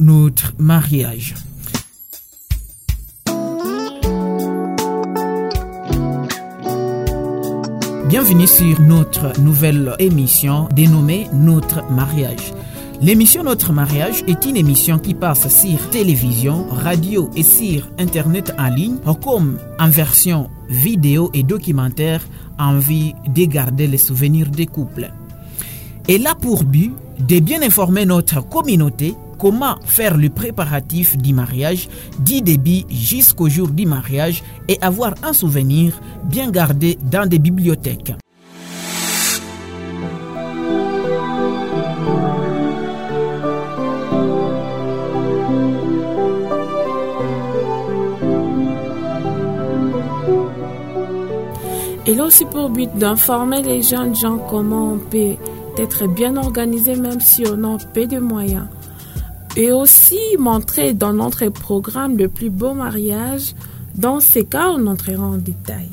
notre mariage. Bienvenue sur notre nouvelle émission dénommée Notre mariage. L'émission Notre mariage est une émission qui passe sur télévision, radio et sur Internet en ligne, comme en version vidéo et documentaire en vue de garder les souvenirs des couples. Elle a pour but de bien informer notre communauté comment faire le préparatif du mariage, du début jusqu'au jour du mariage et avoir un souvenir bien gardé dans des bibliothèques. Il a aussi pour but d'informer les jeunes gens comment on peut être bien organisé même si on a peu de moyens. Et aussi montrer dans notre programme le plus beau mariage. Dans ces cas, on entrera en détail.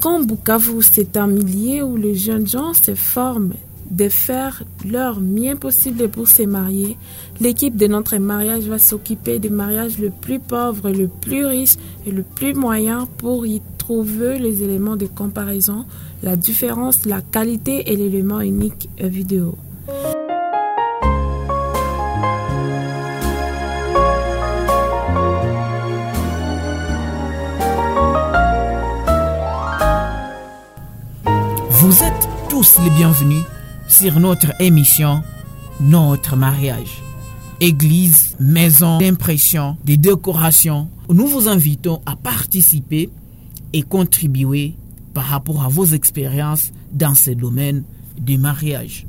Quand Bukavu, c'est un milieu où les jeunes gens se forment de faire leur mieux possible pour se marier. L'équipe de notre mariage va s'occuper du mariage le plus pauvre, le plus riche et le plus moyen pour y trouver les éléments de comparaison, la différence, la qualité et l'élément unique vidéo. Les bienvenus sur notre émission Notre mariage. Église, maison d'impression, de décoration. Nous vous invitons à participer et contribuer par rapport à vos expériences dans ce domaine du mariage.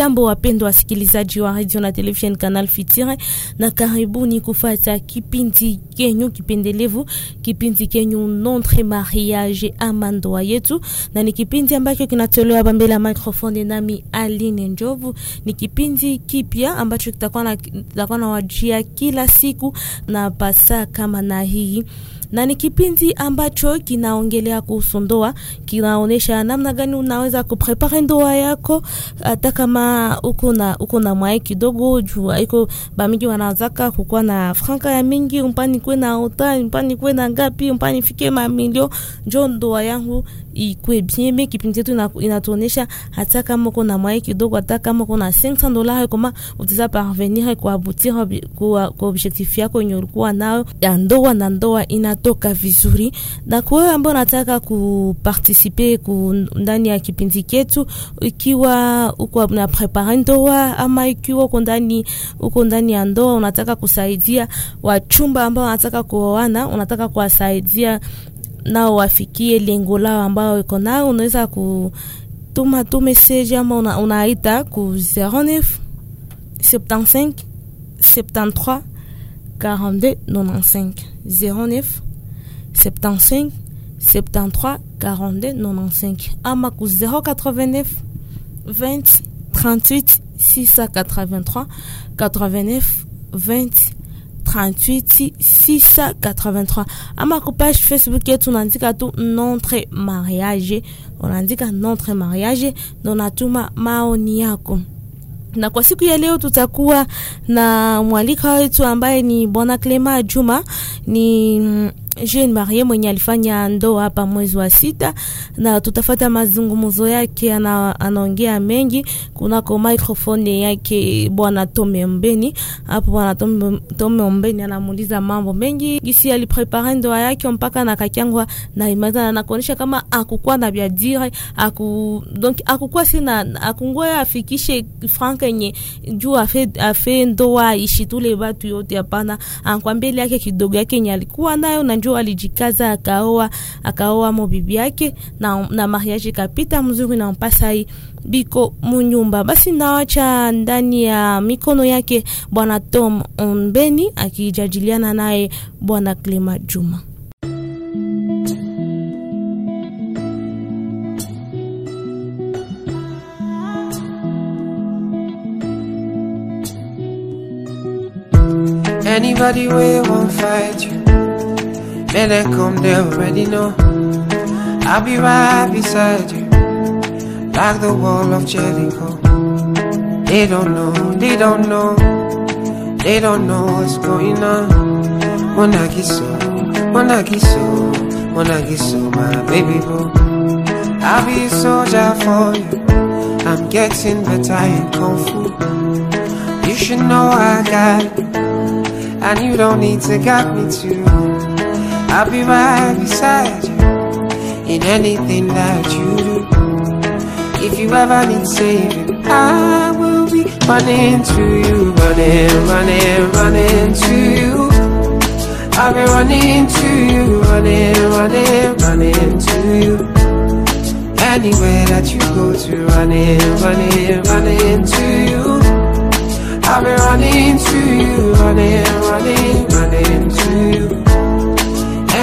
Jambo wapendwa wasikilizaji wa radio na television Canal Fitire, na karibuni kufata kipindi kenyu kipendelevu, kipindi kenyu Notre Mariage ama ndoa yetu, na ni kipindi ambacho kinatolewa hapa mbele ya microphone nami Aline Njovu. Ni kipindi kipya ambacho kitakuwa na wajia kila siku na pasa kama na hii na ni kipindi ambacho kinaongelea kuhusu ndoa, kinaonyesha namna gani unaweza kuprepare ndoa yako, hata kama uko na uko na mwae kidogo, juu iko bamingi wanazaka kukuwa na franka ya mingi, mpani kwe na ota, mpani kwe na ngapi, mpani fike mamilio, njo ndoa yangu ikwe bien. Kipindi chetu inatuonyesha hata kama uko na mwae kidogo, hata kama uko na 500 dollars, kama utaweza parvenir kuabutir kwa objectif yako yenye ulikuwa nayo ya ndoa, na ndoa ina toka vizuri. Na kwa wewe ambao unataka kupartisipe ku ndani ya kipindi chetu, ikiwa uko na prepare ndoa ama ikiwa uko ndani uko ndani ya ndoa, unataka kusaidia wachumba ambao wanataka kuoana, unataka kuwasaidia nao wafikie lengo lao ambao iko nao, unaweza kutuma tu message ama una, unaita ku 09 75 73 42 95 09 75 73 42 95 ama ku 089 20 38 683 89 20 38 683 ama ku page Facebook yetu unaandika tu notre mariage, unaandika notre mariage ndo natuma maoni yako. Na kwa siku ya leo tutakuwa na mwalika wetu ambaye ni bwana Clema Juma, ni jeune marie mwenye alifanya ndoa hapa mwezi wa sita, na tutafata mazungumzo yake. Ana, anaongea mengi kunako microphone yake bwana Tome Mbeni. Hapo bwana Tome, Mbeni anamuuliza mambo mengi gisi aliprepare ndoa yake mpaka na kakyangwa na imazana na kuonesha kama akukua na bya dire aku donc akukua sina akungoya afikishe franka yenye juu afe, afe ndoa ishi tule batu yote, hapana. Ankwambia yake kidogo yake yenye alikuwa nayo na njoo alijikaza akaoa akaoa mo bibi yake na, na mariage kapita mzuri na mpasai biko munyumba. Basi nawacha ndani ya mikono yake bwana Tom Ombeni akijadiliana naye bwana Clema Juma. Anybody way won't fight you. Man, they come, they already know. I'll be right beside you, like the wall of Jericho. They don't know, they don't know, they don't know what's going on. When I get so, when I get so, when I get so, my baby boo. I'll be a soldier for you. I'm getting better in kung fu. You should know I got it, and you don't need to guide me too. I'll be right beside you in anything that you do. If you ever need saving, I will be running to you, running, running, running to you. I'll be running to you, running, running, running to you. Anywhere that you go to, running, running, running to you. I'll be running to you, running, running, running to you.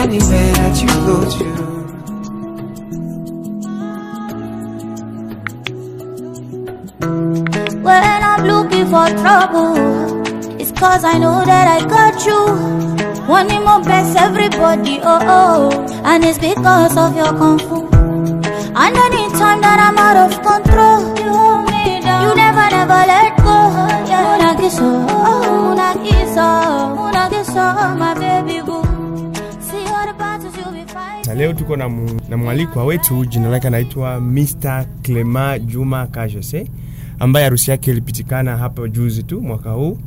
Anywhere that you go to. When I'm looking for trouble, it's cause I know that I got you. Wanting more best everybody, oh oh, and it's because of your kung fu. And any time that I'm out of control, you hold me down. You never, never let go. Yeah. Unagiso, oh, unagiso, oh. unagiso, oh, my baby boo. Na leo tuko na, na mwalikwa wetu jina lake anaitwa Mr. Clema Juma Kajose ambaye harusi yake ilipitikana hapa juzi tu mwaka huu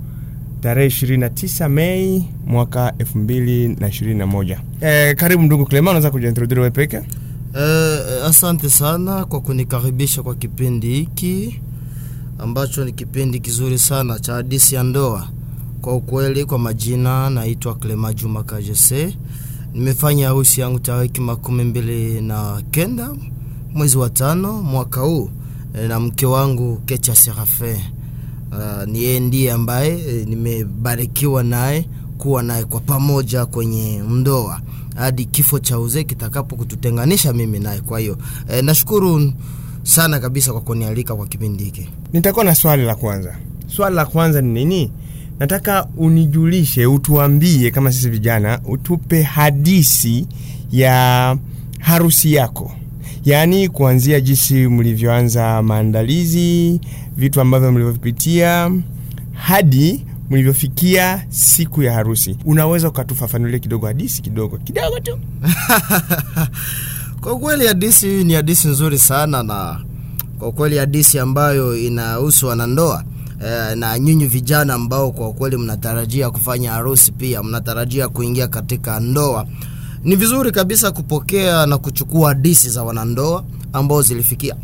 tarehe 29 Mei mwaka 2021. Eh, karibu ndugu Clema, unaweza kujiintroduce wewe? Eh, asante sana kwa kunikaribisha kwa kipindi hiki ambacho ni kipindi kizuri sana cha hadithi ya ndoa. Kwa ukweli, kwa majina naitwa Clema Juma Kajese. Nimefanya harusi yangu tariki makumi mbili na kenda mwezi wa tano mwaka huu eh, na mke wangu Kecha Serafin. Uh, ni yeye ndiye ambaye eh, nimebarikiwa naye kuwa naye kwa pamoja kwenye ndoa hadi kifo cha uzee kitakapo kututenganisha mimi naye. Kwa hiyo e, nashukuru sana kabisa kwa kunialika kwa kipindi hiki. Nitakuwa na swali la kwanza. Swali la kwanza ni nini? Nataka unijulishe, utuambie kama sisi vijana, utupe hadisi ya harusi yako, yaani kuanzia jinsi mlivyoanza maandalizi, vitu ambavyo mlivyopitia hadi mlivyofikia siku ya harusi. Unaweza ukatufafanulia kidogo hadisi kidogo kidogo tu? Kwa kweli hadisi hii ni hadisi nzuri sana, na kwa kweli hadisi ambayo inahusu wanandoa eh, na nyinyi vijana ambao kwa kweli mnatarajia kufanya harusi, pia mnatarajia kuingia katika ndoa. Ni vizuri kabisa kupokea na kuchukua hadisi za wanandoa ambao zilifikia.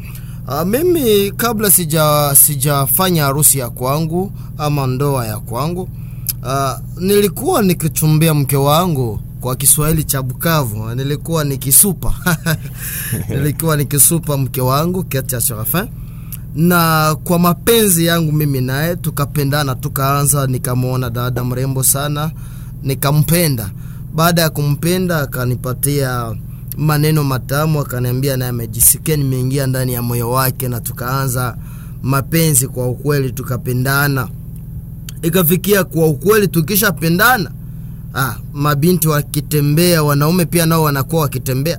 Uh, mimi kabla sija sijafanya harusi ya kwangu ama ndoa ya kwangu uh, nilikuwa nikichumbia mke wangu kwa Kiswahili cha Bukavu, nilikuwa nikisupa nilikuwa nikisupa mke wangu Ketia Serafin, na kwa mapenzi yangu mimi naye tukapendana, tukaanza, nikamwona dada mrembo sana, nikampenda. Baada ya kumpenda, akanipatia maneno matamu, akaniambia naye amejisikia nimeingia ndani ya moyo wake, na tukaanza mapenzi kwa ukweli, tukapendana. Ikafikia kwa ukweli, tukishapendana ah, mabinti wakitembea, wanaume pia nao wanakuwa wakitembea,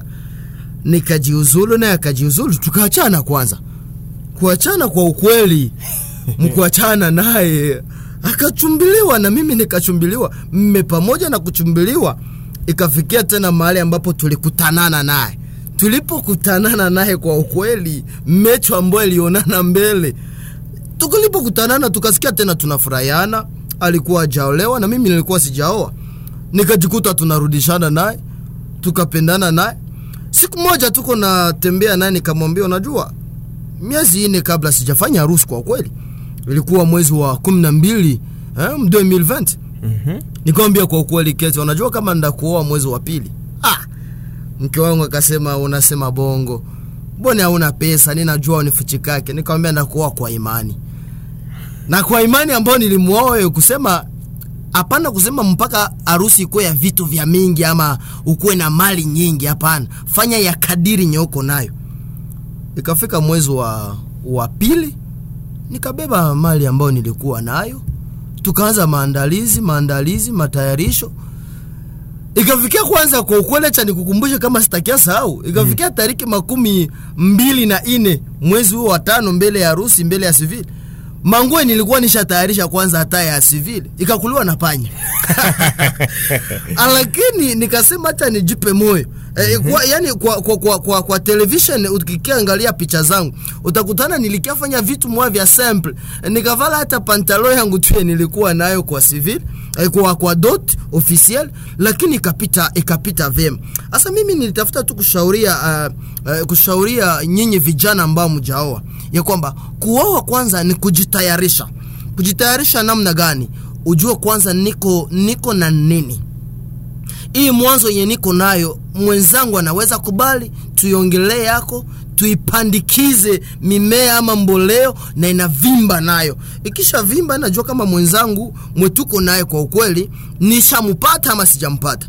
nikajiuzulu naye akajiuzulu, tukaachana kwanza. Kuachana kwa ukweli, mkuachana naye akachumbiliwa na mimi nikachumbiliwa, mme pamoja na kuchumbiliwa, ikafikia tena mahali ambapo tulikutanana naye. Tulipokutanana naye kwa ukweli, mecho ambayo ilionana mbele, tulipokutanana tukasikia tena tunafurahiana. Alikuwa hajaolewa na mimi nilikuwa sijaoa, nikajikuta tunarudishana naye, tukapendana naye. Siku moja tuko natembea naye, nikamwambia unajua, miezi ine kabla sijafanya harusi, kwa kweli ilikuwa mwezi wa kumi na mbili eh, 2020 Mhm. nikamwambia kwa ukweli, Kete, unajua kama ndakuoa mwezi wa pili. Ah, mke wangu akasema unasema bongo, mbona hauna pesa? Ninajua unifuchikake. Nikamwambia ndakuoa kwa imani, na kwa imani ambayo nilimuoa kusema hapana, kusema mpaka harusi ikuwe ya vitu vya mingi ama ukuwe na mali nyingi. Hapana, fanya ya kadiri nyeuko nayo. Ikafika mwezi wa, wa pili nikabeba mali ambayo nilikuwa nayo tukaanza maandalizi maandalizi matayarisho. Ikafikia kwanza kwa ukweli cha nikukumbusha kama sitakia sahau ikafikia tariki makumi mbili na ine mwezi huo wa tano mbele ya harusi mbele ya sivili mangue nilikuwa nishatayarisha kwanza hata ya sivili ikakuliwa na panya. Lakini nikasema hata nijipe moyo Eh, kwa, yani kwa, kwa, kwa, kwa, kwa television ukikiangalia picha zangu utakutana nilikiafanya vitu mwa vya simple Eh, nikavala hata pantalo yangu tu nilikuwa nayo kwa civil eh, kwa, kwa dot officiel lakini ikapita ikapita vyema sasa mimi nilitafuta tu kushauria uh, uh, kushauria nyinyi vijana ambao mjaoa ya kwamba kuoa kwanza ni kujitayarisha. Kujitayarisha namna gani? Ujue kwanza niko niko na nini hii mwanzo yenye niko nayo mwenzangu anaweza kubali tuiongelee yako tuipandikize mimea ama mboleo na inavimba nayo. Ikisha vimba najua kama mwenzangu mwetuko naye kwa ukweli nishampata ama sijampata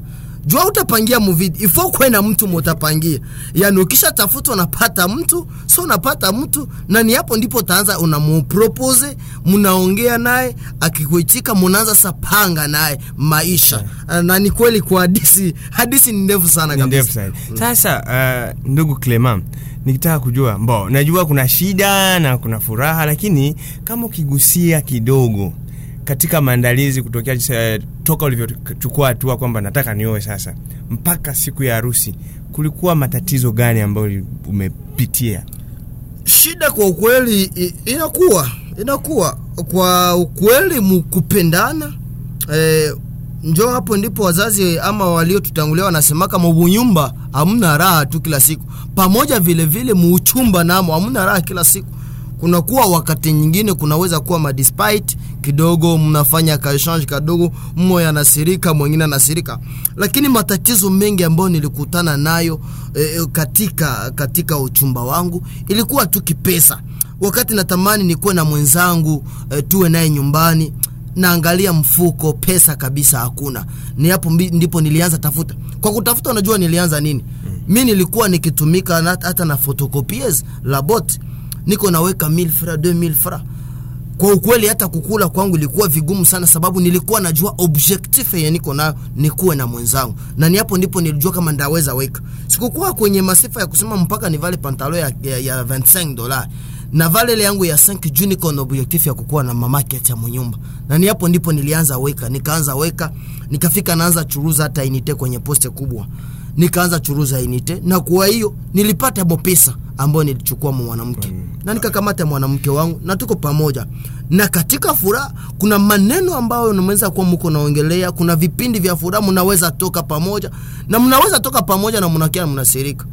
jua utapangia muvidi ifo kwe na mtu mutapangia yani ukisha tafuta unapata mtu so unapata mtu na ni hapo ndipo utaanza unamupropose mnaongea naye akikuitika munaanza sapanga naye maisha. Na ni kweli kwa hadisi hadisi ni ndefu sana kabisa. Sasa uh, ndugu Clement, nikitaka kujua mbo, najua kuna shida na kuna furaha, lakini kama ukigusia kidogo katika maandalizi kutokea uh, toka ulivyochukua hatua kwamba nataka nioe sasa mpaka siku ya harusi, kulikuwa matatizo gani ambayo umepitia? shida kwa ukweli inakuwa inakuwa. Kwa ukweli mkupendana e, njo hapo ndipo wazazi ama waliotutangulia wanasemaka mubunyumba hamna raha tu kila siku. Pamoja vile vile muuchumba namo hamna raha kila siku kunakuwa wakati nyingine kunaweza kuwa madispite kidogo mnafanya kaechange kadogo mmoja anasirika mwingine anasirika. Lakini matatizo mengi ambayo nilikutana nayo e, katika katika uchumba wangu ilikuwa tu kipesa. Wakati natamani nikuwe na mwenzangu e, tuwe naye nyumbani naangalia mfuko pesa kabisa hakuna. Ni hapo ndipo nilianza tafuta kwa kutafuta unajua nilianza nini? Mi nilikuwa nikitumika hata na photocopies la bot niko naweka 1000 fra 2000 fra kwa ukweli hata kukula kwangu ilikuwa vigumu sana sababu nilikuwa najua objectif yenye niko nayo nikuwe na mwenzangu. Na ni hapo ndipo nilijua kama ndaweza weka sikukuwa kwenye masifa ya kusema mpaka nivale pantalo ya, ya, ya 25 dola na valele yangu ya 5 juu niko na objectif ya kukuwa na mamarket ya munyumba na ni hapo ndipo nilianza weka nikaanza weka nikafika naanza churuza hata inite kwenye poste kubwa. Nikaanza churuza inite. Na kwa hiyo nilipata mopesa ambayo nilichukua mwanamke na nikakamata mwanamke wangu na tuko pamoja. Na katika furaha kuna maneno ambayo unaweza kuwa mko naongelea kuna vipindi vya furaha mnaweza toka pamoja na mnaweza toka pamoja na mnakia mnasirika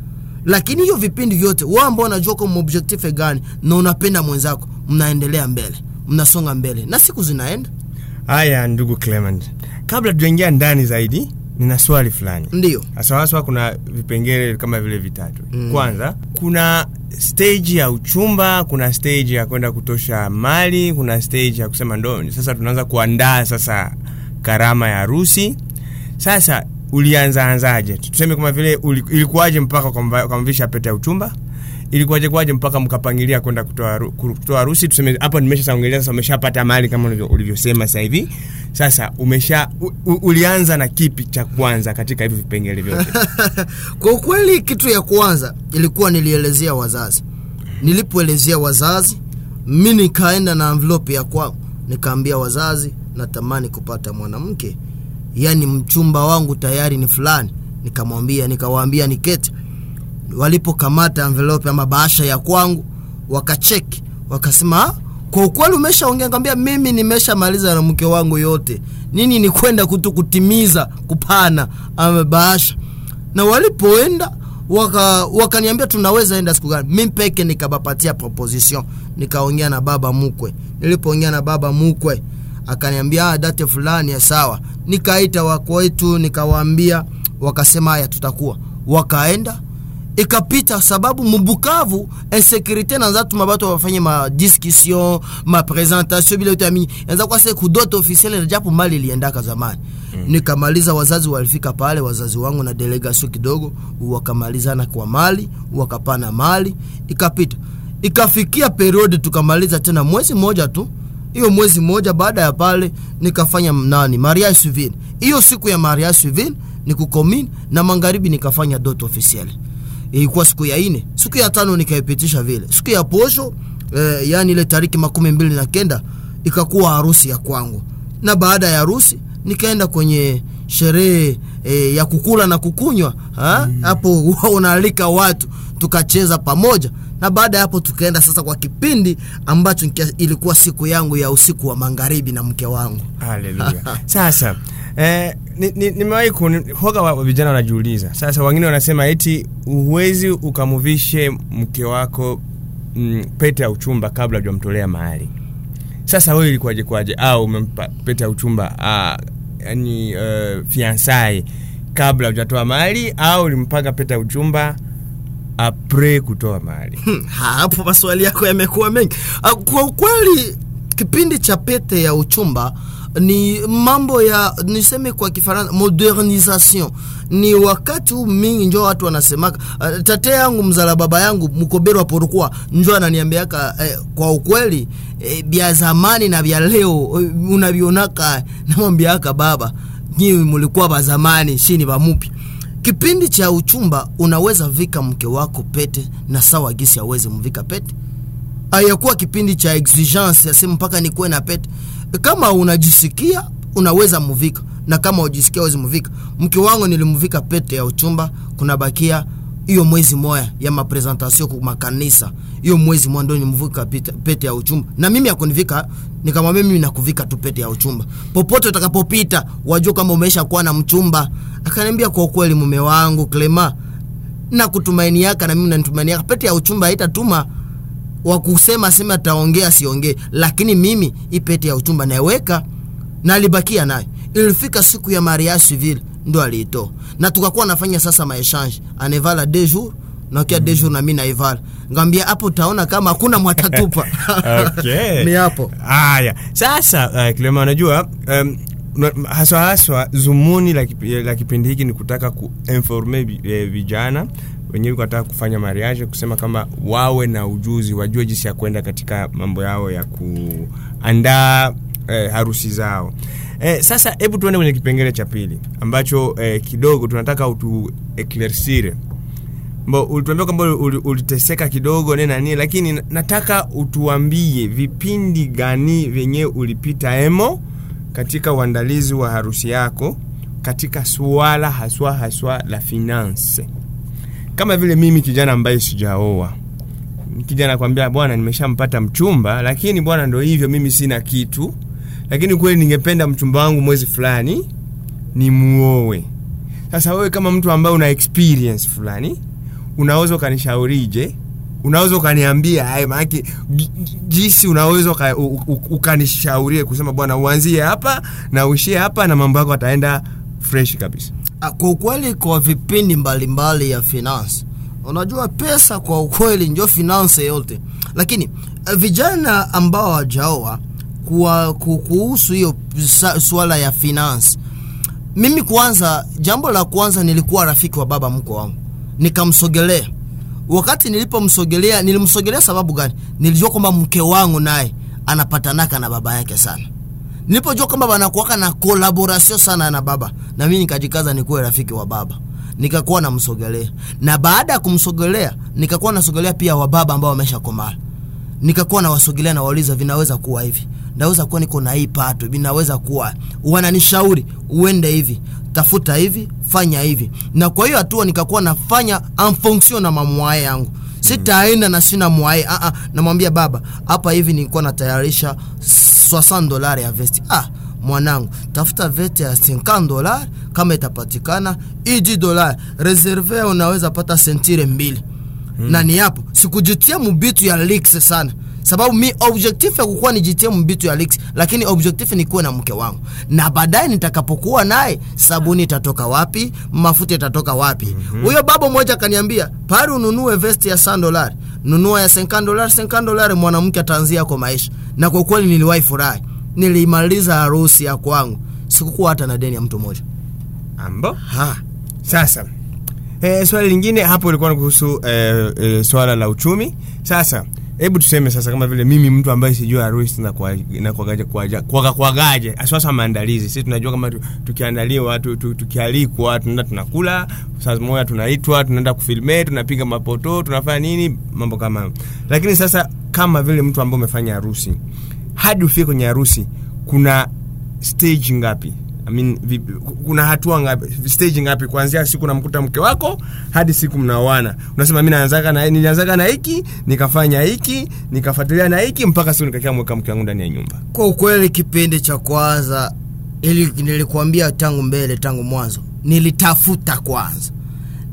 lakini hiyo vipindi vyote wao ambao unajua kwa objective gani na unapenda mwenzako mnaendelea mbele mnasonga mbele na siku zinaenda. Haya, ndugu Clement, kabla tujaingia ndani zaidi, nina swali fulani. ndio Hasawaswa kuna vipengele kama vile vitatu. Mm. Kwanza kuna stage ya uchumba, kuna stage ya kwenda kutosha mali, kuna stage ya kusema ndo sasa tunaanza kuandaa sasa karama ya harusi. Sasa ulianza anzaje? Tuseme kama vile ilikuwaje mpaka ukamvisha pete ya uchumba? Ilikuwaje kwaje mpaka mkapangilia kwenda kutoa harusi? Tuseme hapo nimeshaongelea sasa, umeshapata mali kama ulivyosema sasa hivi. Sasa umesha u, ulianza na kipi cha kwanza katika hivi vipengele vyote? kwa ukweli kitu ya kwanza ilikuwa nilielezea wazazi nilipoelezea wazazi mi nikaenda na envelope ya kwao, nikaambia wazazi natamani kupata mwanamke yani mchumba wangu tayari ni fulani nikamwambia nikawaambia nikete walipokamata envelope ama bahasha ya kwangu wakacheki wakasema "Ah, kwa ukweli umeshaongea. Ngambia mimi nimeshamaliza na mke wangu yote. Nini ni kwenda kutu kutimiza kupana bahasha? Na walipoenda waka wakaniambia tunaweza enda siku gani? Mimi peke nikabapatia proposition. Nikaongea na baba mkwe. nilipoongea na baba mkwe akaniambia "Ah, date fulani ya sawa. Nikaita wakwetu nikawaambia wakasema haya tutakuwa. Wakaenda ikapita sababu mubukavu insécurité nanza tuma batu bafanye ma discussion ma présentation bila yanza kwa siku dote officiel japo mali iliendaka zamani. Mm. nikamaliza wazazi walifika pale wazazi wangu na delegation kidogo wakamalizana kwa mali wakapana mali ikapita. Ikafikia periode tukamaliza tena mwezi moja tu. Hiyo mwezi moja baada ya pale nikafanya nani mariage civil hiyo siku ya mariage civil ni kukomini na magharibi nikafanya dot officiel ilikuwa siku ya ine siku ya tano nikaipitisha vile. Siku ya posho eh, yani ile tariki makumi mbili na kenda ikakuwa harusi ya kwangu. Na baada ya harusi nikaenda kwenye sherehe eh, ya kukula na kukunywa ha? hapo unaalika watu tukacheza pamoja. Na baada ya hapo tukaenda sasa kwa kipindi ambacho ilikuwa siku yangu ya usiku wa magharibi na mke wangu. Haleluya sasa eh, ni- ni- ni, hoga wa, vijana wanajiuliza sasa wengine wanasema eti huwezi ukamuvishe mke wako mm, pete ya uchumba kabla hujamtolea mahari. sasa wewe ilikuwaje kwaje au umempa pete ya uchumba ah, yani uh, fiansai kabla hujatoa mahari au ulimpaka pete ya uchumba apre kutoa mahari? Hmm, hapo maswali yako yamekuwa mengi Ah, kwa ukweli kipindi cha pete ya uchumba ni mambo ya niseme kwa kifaransa modernisation. Ni wakati huu mingi njo watu wanasemaka uh, tate yangu mzala baba yangu mkobero porukua njo ananiambiaka eh, kwa ukweli eh, bya zamani na bya leo eh, unavionaka namwambiaka baba nyiwe mulikuwa ba shini ba kipindi cha uchumba unaweza vika mke wako pete na sawa gisi aweze mvika pete. Ayakuwa kipindi cha exigence asema mpaka nikuwe na pete kama unajisikia unaweza muvika. Na kama ujisikia awezi muvika. Mke wangu nilimvika pete ya uchumba kunabakia hiyo mwezi moya ya mapresentation ku makanisa. Hiyo mwezi moya ndio nimvika pete- ya uchumba. Na mimi akunivika nikamwambia mimi nakuvika tu pete ya uchumba. Popote utakapopita wajua kama umeisha kuwa na mchumba. Akaniambia kwa kweli, mume wangu Clema na kutumainiaka na mimi nanitumainiaka pete ya uchumba haitatuma wa kusema sema ataongea siongee lakini mimi ipete ya uchumba naiweka na alibakia nayo. Ilifika siku ya mariage civil ndo aliitoa. Na tukakuwa nafanya sasa maechange anevala deux jours nakia deux jours na mi naivala. Ngambia hapo utaona kama hakuna mwatatupa. Okay. ni hapo. Haya. Sasa uh, kilema unajua um, haswa haswa zumuni la, kipindi hiki ni kutaka kuinforme eh, vijana wenyewe wanataka kufanya mariage kusema kama wawe na ujuzi wajue jinsi ya kwenda katika mambo yao ya kuandaa eh, harusi zao. Eh, sasa hebu tuende kwenye kipengele cha pili ambacho eh, kidogo tunataka utu eclaircire Mbo, ulituambia kwamba uli- uliteseka kidogo nini na lakini nataka utuambie vipindi gani vyenye ulipita emo katika uandalizi wa harusi yako katika suala haswa haswa la finance kama vile mimi kijana ambaye sijaoa. Kijana kwambia bwana nimeshampata mchumba lakini bwana ndo hivyo mimi sina kitu. Lakini kweli ningependa mchumba wangu mwezi fulani ni muowe sasa wewe kama mtu ambaye una experience fulani unaweza ukanishaurije unaweza ukaniambia ji- ji- jinsi unaweza ukanishaurie kusema bwana uanzie hapa na uishie hapa na mambo yako ataenda fresh kabisa kwa ukweli kwa vipindi mbalimbali ya finance unajua pesa kwa ukweli ndio finance yote. Lakini eh, vijana ambao wajaoa kwa kuhusu hiyo suala ya finance mimi kwanza jambo la kwanza nilikuwa rafiki wa baba mko wangu. Nikamsogelea. Wakati nilipomsogelea nilimsogelea sababu gani? Nilijua kwamba mke wangu naye anapatanaka na baba yake sana nilipojua kwamba wanakuwaka na collaboration sana na baba na mimi nikajikaza nikuwe rafiki wa baba. Nikakuwa namsogelea na baada ya kumsogelea nikakuwa nasogelea pia wa baba ambao wamesha komala nikakuwa nawasogelea na wauliza vinaweza kuwa hivi? Naweza kuwa niko na hii pato vinaweza kuwa. Wananishauri uende hivi tafuta hivi fanya hivi. Na kwa hiyo hatua nikakuwa nafanya en fonction na mamwae yangu. Sitaenda na sina mwae ah, ah, namwambia baba hapa hivi nilikuwa natayarisha 60 dolari ya vesti ah mwanangu tafuta vete ya 50 dolari kama itapatikana. Iji dolari reserve unaweza pata sentire mbili. Hmm. na ni hapo. Sikujitia mubitu ya leaks sana. Sababu mi objectif ya kukuwa nijitie mbitu ya lix lakini objectif ni kuwe na mke wangu. Na baadaye nitakapokuwa naye sabuni itatoka wapi? Mafuta itatoka wapi? Huyo mm-hmm. babo mmoja akaniambia pari ununue vesti ya 100 dolari nunua ya 50 dolari 50 dolari mwanamke ataanzia kwa maisha. Na kwa kweli niliwahi furahi. Nilimaliza harusi ya kwangu. Sikukuwa hata na deni ya mtu mmoja. Ambo? Ha. Sasa e, swali lingine hapo ilikuwa ni kuhusu e, e, swala la uchumi. Sasa hebu tuseme sasa kama vile mimi mtu ambaye sijui harusi na sasa maandalizi. Sisi tunajua kama tu, tukiandaliwa tu, tu, tukialikwa tunaenda tunakula saa tunaitwa tunaenda kufilme tunapiga mapoto tunafanya nini mambo kama lakini sasa kama vile mtu ambaye umefanya harusi hadi ufike kwenye harusi kuna stage ngapi I mean, vipi, kuna hatua ngapi stage ngapi kuanzia siku namkuta mke wako hadi siku mnaoana. Unasema mi naanzaga na nilianzaga na hiki nikafanya hiki nikafuatilia na hiki mpaka siku nikakia mweka mke wangu ndani ya nyumba. Kwa ukweli kipindi cha kwanza ili nilikuambia tangu mbele tangu mwanzo nilitafuta kwanza.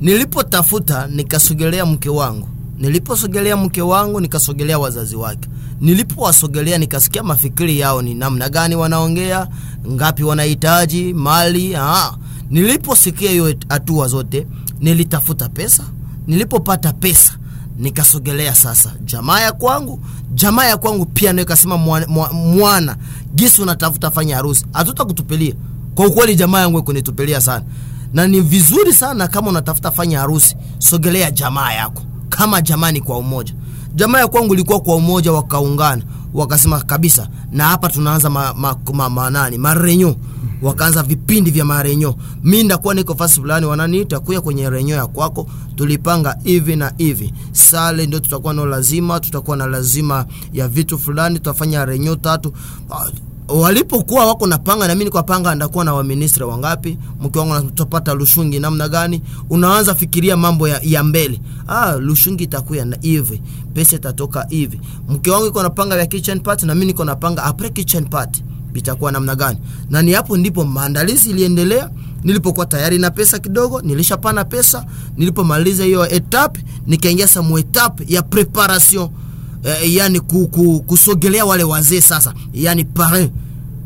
Nilipotafuta nikasogelea mke wangu. Niliposogelea mke wangu nikasogelea wazazi wake. Nilipowasogelea nikasikia mafikiri yao ni namna gani wanaongea ngapi wanahitaji mali aa. niliposikia hiyo hatua zote nilitafuta pesa. Nilipopata pesa nikasogelea sasa. Jamaa ya kwangu jamaa ya kwangu pia nayo ikasema mwana, mwana gisi unatafuta fanya harusi. Hatutakutupilia. Kwa ukweli jamaa yangu ikunitupilia sana. Na ni vizuri sana kama unatafuta fanya harusi sogelea jamaa yako. Kama jamani kwa umoja. Jamaa ya kwangu ilikuwa kwa umoja wakaungana wakasema kabisa. Na hapa tunaanza ma, ma, ma, ma, marenyo wakaanza vipindi vya marenyo mi ndakuwa niko fasi fulani wananiita kuya kwenye renyo ya kwako. Tulipanga hivi na hivi. Sale ndio tutakuwa nao lazima tutakuwa na lazima ya vitu fulani tutafanya renyo tatu. Ah, walipokuwa wako napanga na mimi niko panga ndakuwa na waministra wangapi? Mke wangu anatopata lushungi namna gani? Unaanza fikiria mambo ya, ya mbele. Ah lushungi itakuya na hivi pesa itatoka hivi. Mke wangu iko napanga ya kitchen party na mimi niko napanga apre kitchen party itakuwa namna gani? Na ni hapo ndipo maandalizi iliendelea. Nilipokuwa tayari na pesa kidogo nilishapana pesa. Nilipomaliza hiyo etap nikaingia samu etap ya preparation eh, yani ku, ku, kusogelea wale wazee sasa yani parrain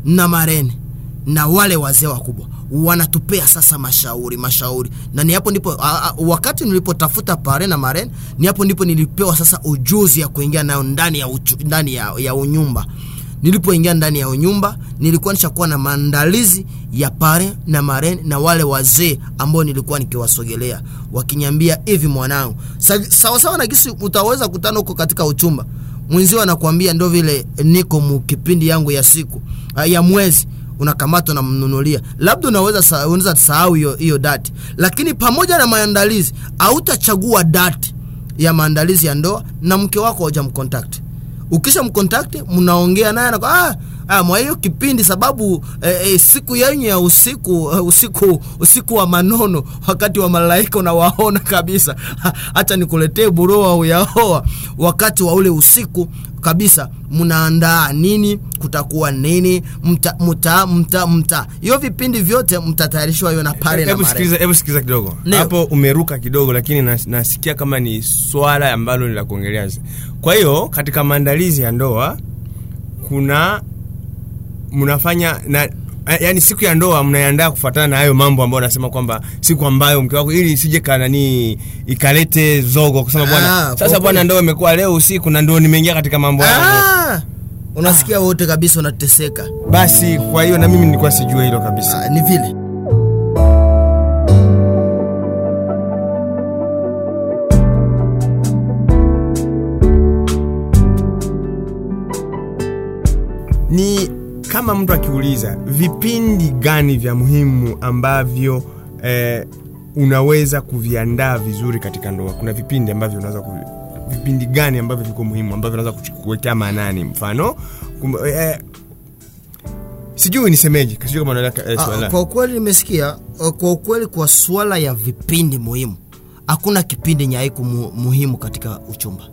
na marene na wale wazee wakubwa. Wanatupea sasa mashauri mashauri. Na ni hapo ndipo a, a, wakati nilipotafuta pare na maren ni hapo ndipo nilipewa sasa ujuzi ya kuingia nayo ndani ya, uchu, ndani ya, ya unyumba nilipoingia ndani ya nyumba nilikuwa nishakuwa na maandalizi ya pare na maren na wale wazee ambao nilikuwa nikiwasogelea wakiniambia hivi mwanangu Sa- sawasawa na kisi utaweza kutana huko katika uchumba? Mwenzio anakuambia ndo vile niko mu kipindi yangu ya siku ah, ya mwezi unakamata unamnunulia labda unaweza unaweza sahau hiyo hiyo dati lakini pamoja na maandalizi hautachagua dati ya maandalizi ya ndoa na mke wako hujamcontact ukisha mkontakte mnaongea naye na ah, ah, mwa hiyo kipindi sababu eh, eh, siku yenyu ya usiku eh, usiku usiku wa manono wakati wa malaika unawaona kabisa. Hata nikuletee buroa uyaoa wakati wa ule usiku kabisa mnaandaa nini kutakuwa nini mta mta mta mta. Hiyo vipindi vyote mtatayarishwa hiyo na pale na mara. hebu sikiliza kidogo. Hapo umeruka kidogo lakini nas, nasikia kama ni swala ambalo ni la kuongelea kwa hiyo katika maandalizi ya ndoa kuna mnafanya na yaani siku ya ndoa mnaiandaa kufuatana na hayo mambo ambayo anasema kwamba siku ambayo mke wako ili isije kanani ikalete zogo kusema Ah, bwana sasa bwana ndoa imekuwa leo usiku na ndio nimeingia katika mambo yangu ah, unasikia wote kabisa unateseka. Basi kwa hiyo na mimi nilikuwa sijua hilo kabisa. Ah, ni vile kama mtu akiuliza vipindi gani vya muhimu ambavyo eh, unaweza kuviandaa vizuri katika ndoa kuna vipindi ambavyo unaweza ku, vipindi gani ambavyo viko muhimu ambavyo unaweza kuchu- kuwekea maanani mfano kum, eh, sijui nisemeje sijui kama unaelewa eh, swala. Ah, kwa ukweli nimesikia ah, kwa ukweli kwa swala ya vipindi muhimu hakuna kipindi nyaiku mu, muhimu katika uchumba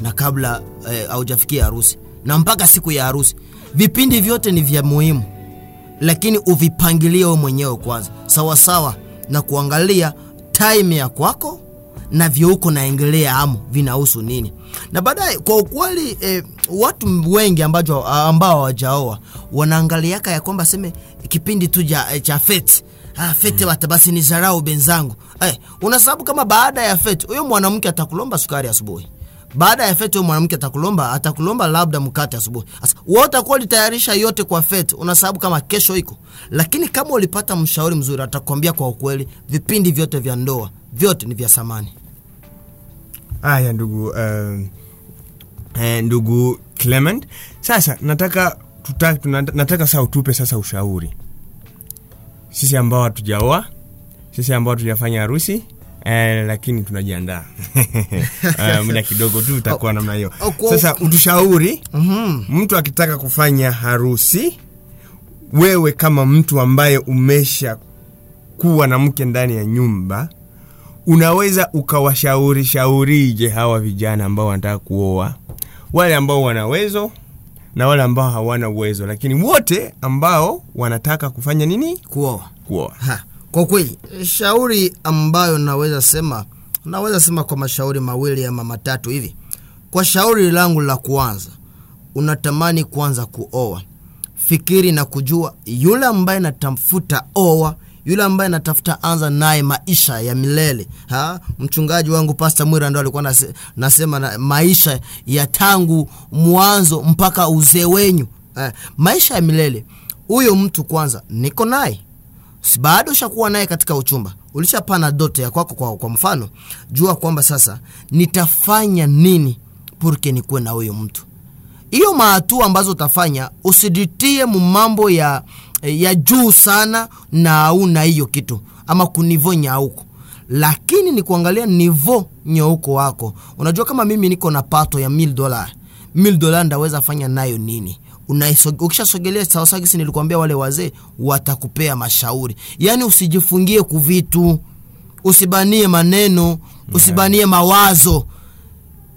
na kabla eh, haujafikia harusi na mpaka siku ya harusi vipindi vyote ni vya muhimu lakini uvipangilie wewe mwenyewe kwanza sawasawa na kuangalia time ya kwako na vyouko naengelea amu vinahusu nini. Na baadaye kwa ukweli eh, watu wengi ambao hawajaoa wanaangaliaka ya kwamba seme kipindi tu ja, eh, cha feti ah, fete wata basi ni zarau benzangu eh, unasababu kama baada ya feti huyo mwanamke atakulomba sukari asubuhi baada ya fete huyo mwanamke atakulomba atakulomba labda mkate asubuhi. Sasa wewe utakuwa ulitayarisha yote kwa fete unasababu kama kesho iko. Lakini kama ulipata mshauri mzuri atakwambia kwa ukweli vipindi vyote vya ndoa vyote ni vya samani haya ndugu uh, eh, ndugu Clement. Sasa nataka tuta, nataka sasa utupe sasa ushauri. Sisi ambao hatujaoa, sisi ambao hatujafanya harusi eh, lakini tunajiandaa uh, muda kidogo tu utakuwa namna hiyo. Oh, Sasa utushauri Mhm. mtu akitaka kufanya harusi, wewe kama mtu ambaye umesha kuwa na mke ndani ya nyumba, unaweza ukawashauri shaurije hawa vijana ambao wanataka kuoa, wale ambao wana uwezo na wale ambao hawana uwezo, lakini wote ambao wanataka kufanya nini? kuoa Kuoa. Kwa kweli shauri ambayo naweza sema naweza sema kwa mashauri mawili ama matatu hivi. Kwa shauri langu la kwanza, unatamani kuanza kuoa, fikiri na kujua yule ambaye natafuta oa yule ambaye natafuta anza naye maisha ya milele ha? mchungaji wangu Pastor Mwira ndo alikuwa nasema na maisha ya tangu mwanzo mpaka uzee wenyu eh, maisha ya milele. Huyo mtu kwanza niko naye bado ushakuwa naye katika uchumba, ulishapana doto ya kwako. Kwa, kwa mfano, jua kwamba sasa nitafanya nini purke nikuwe na huyo mtu. Hiyo mahatua ambazo utafanya, usijitie mumambo ya, ya juu sana na auna hiyo kitu ama kunivo nyauko, lakini ni kuangalia nivo nyeuko wako. Unajua kama mimi niko na pato ya mil dola mil dola ndaweza fanya nayo nini? Ukishasogelea sawasagisi nilikuambia wale wazee watakupea mashauri. Yaani usijifungie kuvitu. Usibanie maneno. Usibanie mawazo.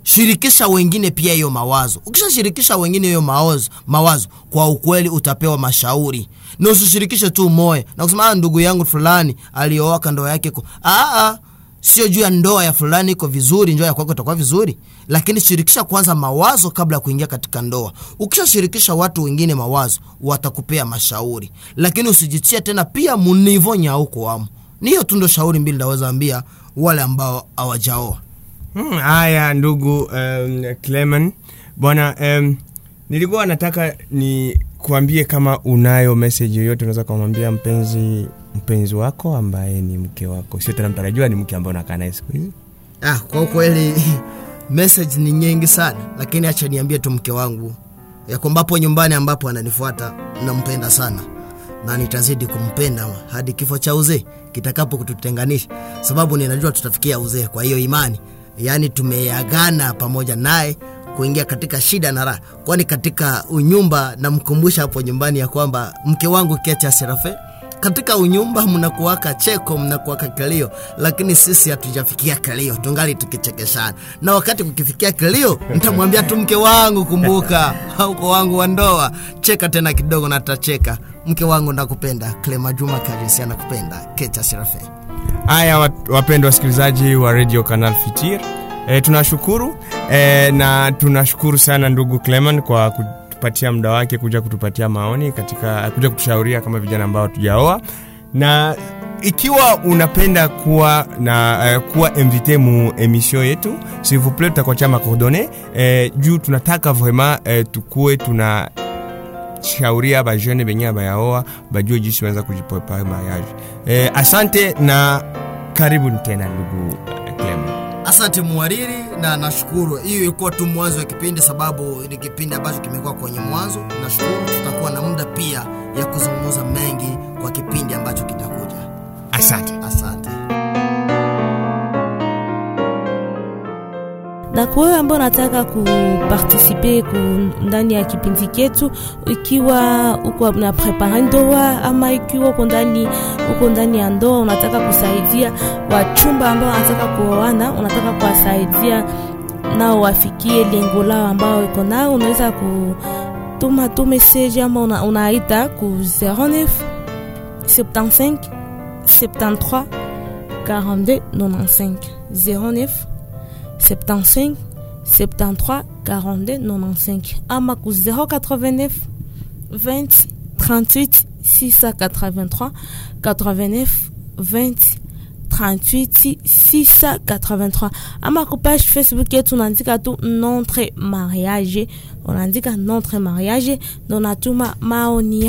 Shirikisha wengine pia hiyo mawazo. Ukishashirikisha wengine hiyo mawazo, mawazo kwa ukweli utapewa mashauri. Na usishirikishe tu moya na kusema "Ah, ndugu yangu fulani alioaka ndoa yake ko Aa, sio juu ya ndoa ya fulani iko vizuri ndoa ya itakuwa vizuri lakini shirikisha kwanza mawazo kabla ya kuingia katika ndoa. Ukishashirikisha watu wengine mawazo watakupea mashauri. Lakini usijitia tena pia munivo nyauko wamo ni hiyo tu ndo shauri mbili naweza ambia wale ambao hawajaoa. Hmm, ndugu um, Clement. Bwana um, nilikuwa nataka ni kuambie kama unayo message yoyote unaweza kumwambia mpenzi mpenzi wako ambaye ni mke wako, sio tena mtarajiwa, ni mke ambaye unakaa naye siku hizi. Ah, kwa ukweli message ni nyingi sana, lakini acha niambie tu mke wangu ya kwamba nyumbani ambapo ananifuata nampenda sana na nitazidi kumpenda hadi kifo cha uzee kitakapo kututenganisha, sababu ninajua tutafikia uzee. Kwa hiyo imani, yaani tumeagana pamoja naye kuingia katika shida na raha, kwani katika unyumba namkumbusha hapo nyumbani ya kwamba mke wangu Kecha Serafe katika unyumba mnakuwaka cheko mnakuwaka kilio, lakini sisi hatujafikia kilio, tungali tukichekeshana. Na wakati kukifikia kilio, nitamwambia tu mke wangu, kumbuka hauko wangu wa ndoa, cheka tena kidogo na. Mke wangu nakupenda. Clema Juma Karisi anakupenda. Kecha Serafe. Haya, wapendwa wasikilizaji wa Radio Canal Fitir, e, tunashukuru e, na tunashukuru sana ndugu Clement kwa kutupatia muda wake kuja kutupatia maoni katika kuja kutushauria kama vijana ambao tujaoa, na ikiwa unapenda kuwa na uh, kuwa invité mu emission yetu s'il tutakuachia macoordonnées eh, juu tunataka vraiment eh, tukue tuna shauria bajene benye bayaoa bajue jinsi wanaweza kujiprepare mariage. Eh, asante na karibu tena ndugu. Asante mwariri, na nashukuru. Hiyo ilikuwa tu mwanzo wa kipindi, sababu ni kipindi ambacho kimekuwa kwenye mwanzo. Nashukuru, tutakuwa na muda pia ya kuzungumza mengi kwa kipindi ambacho kitakuja. Asante. Asante. Na kwa wewe ambao unataka kupartisipe ku ndani ya kipindi chetu, ikiwa uko na prepare ndoa ama ikiwa uko ndani uko ndani ya ndoa, unataka kusaidia wachumba ambao wanataka kuoana, unataka kuwasaidia nao wafikie lengo lao ambao iko nao, unaweza kutuma tu message ama una, unaita ku 09 75 73 42 95 09 75 73 42 95 ama ku 089 20 38 683 89 20 38 683 ama ku page facebook yetu unaandika tu notre mariage. Unaandika notre mariage ndo natuma maoni